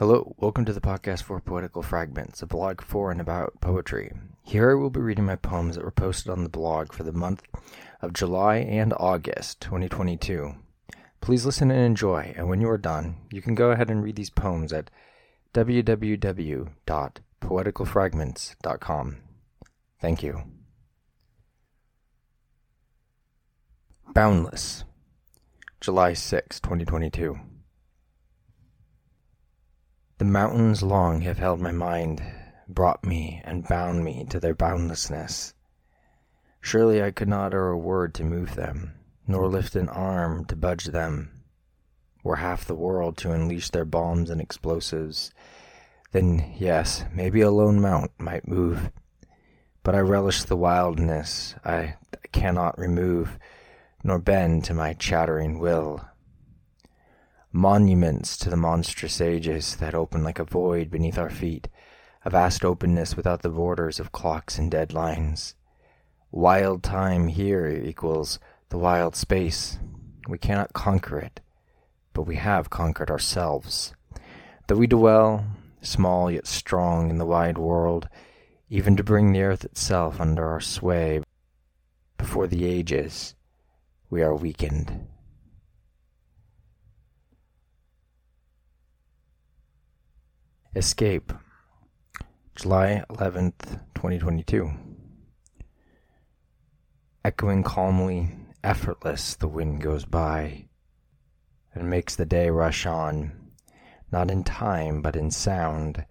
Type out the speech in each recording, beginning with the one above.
Hello, welcome to the podcast for Poetical Fragments, a blog for and about poetry. Here I will be reading my poems that were posted on the blog for the month of July and August 2022. Please listen and enjoy, and when you are done, you can go ahead and read these poems at www.poeticalfragments.com. Thank you. Boundless, July 6, 2022. Mountains long have held my mind, brought me and bound me to their boundlessness. Surely I could not utter a word to move them, nor lift an arm to budge them. Were half the world to unleash their bombs and explosives, then yes, maybe a lone mount might move. But I relish the wildness I cannot remove, nor bend to my chattering will monuments to the monstrous ages that open like a void beneath our feet, a vast openness without the borders of clocks and deadlines. Wild time here equals the wild space. We cannot conquer it, but we have conquered ourselves. Though we dwell, small yet strong, in the wide world, even to bring the earth itself under our sway before the ages, we are weakened. Escape, July 11th, 2022. Echoing calmly, effortless, the wind goes by and makes the day rush on, not in time but in sound,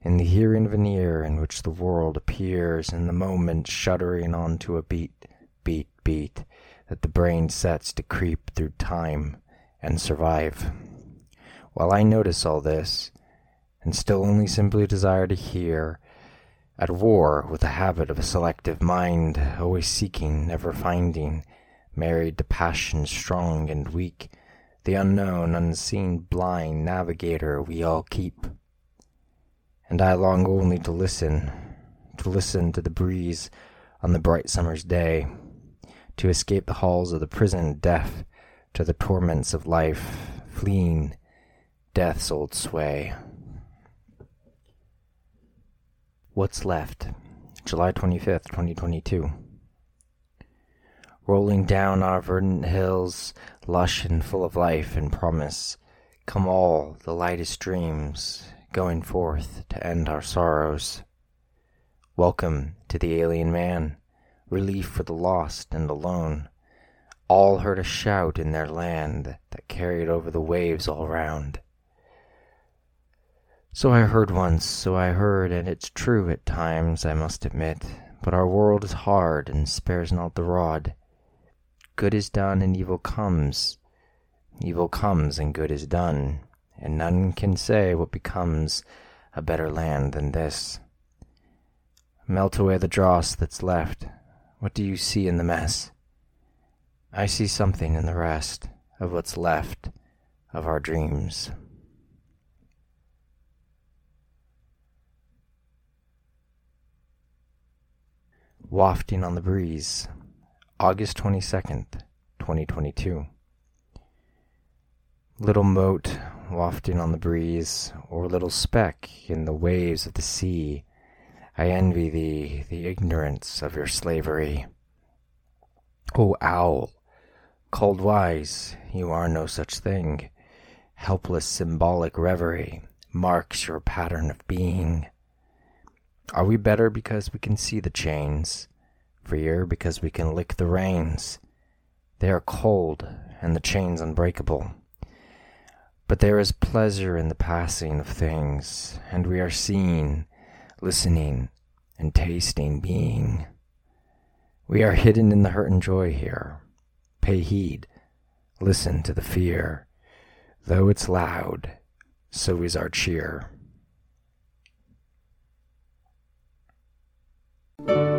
in the hearing ear in which the world appears in the moment shuddering onto a beat, beat, beat that the brain sets to creep through time and survive. While I notice all this, and still only simply desire to hear, at war with the habit of a selective mind, always seeking, never finding, married to passion strong and weak, the unknown, unseen, blind navigator we all keep. And I long only to listen, to listen to the breeze on the bright summer's day, to escape the halls of the prison deaf to the torments of life, fleeing death's old sway. What's Left, July 25th, 2022. Rolling down our verdant hills, lush and full of life and promise, come all the lightest dreams, going forth to end our sorrows. Welcome to the alien man, relief for the lost and alone. All heard a shout in their land that carried over the waves all round. So I heard once, so I heard, and it's true at times, I must admit. But our world is hard and spares not the rod. Good is done and evil comes. Evil comes and good is done, and none can say what becomes a better land than this. Melt away the dross that's left. What do you see in the mess? I see something in the rest of what's left of our dreams. Wafting on the Breeze, August 22nd, 2022. Little mote wafting on the breeze, or little speck in the waves of the sea, I envy thee the ignorance of your slavery. O owl, called wise, you are no such thing. Helpless symbolic reverie marks your pattern of being. Are we better because we can see the chains? Freer because we can lick the reins? They are cold, and the chains unbreakable. But there is pleasure in the passing of things, and we are seeing, listening, and tasting being. We are hidden in the hurt and joy here. Pay heed, listen to the fear. Though it's loud, so is our cheer. Thank you.